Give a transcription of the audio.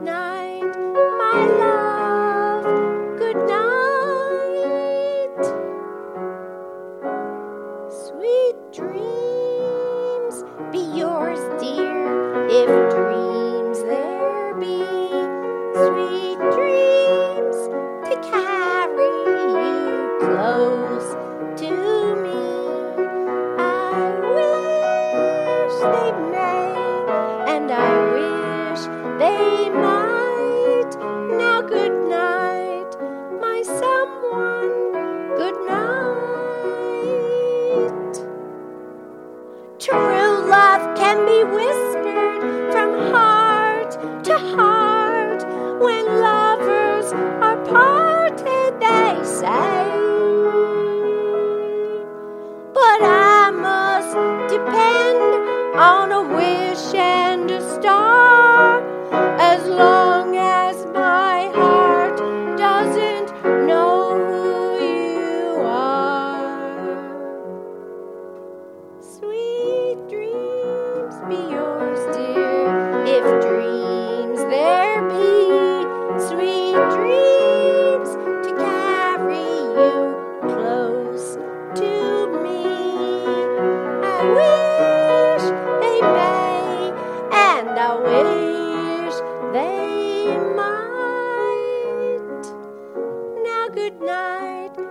Night, my love. dreams there be, sweet dreams to carry you close to me. I wish they may, and I wish they might. Now, good night.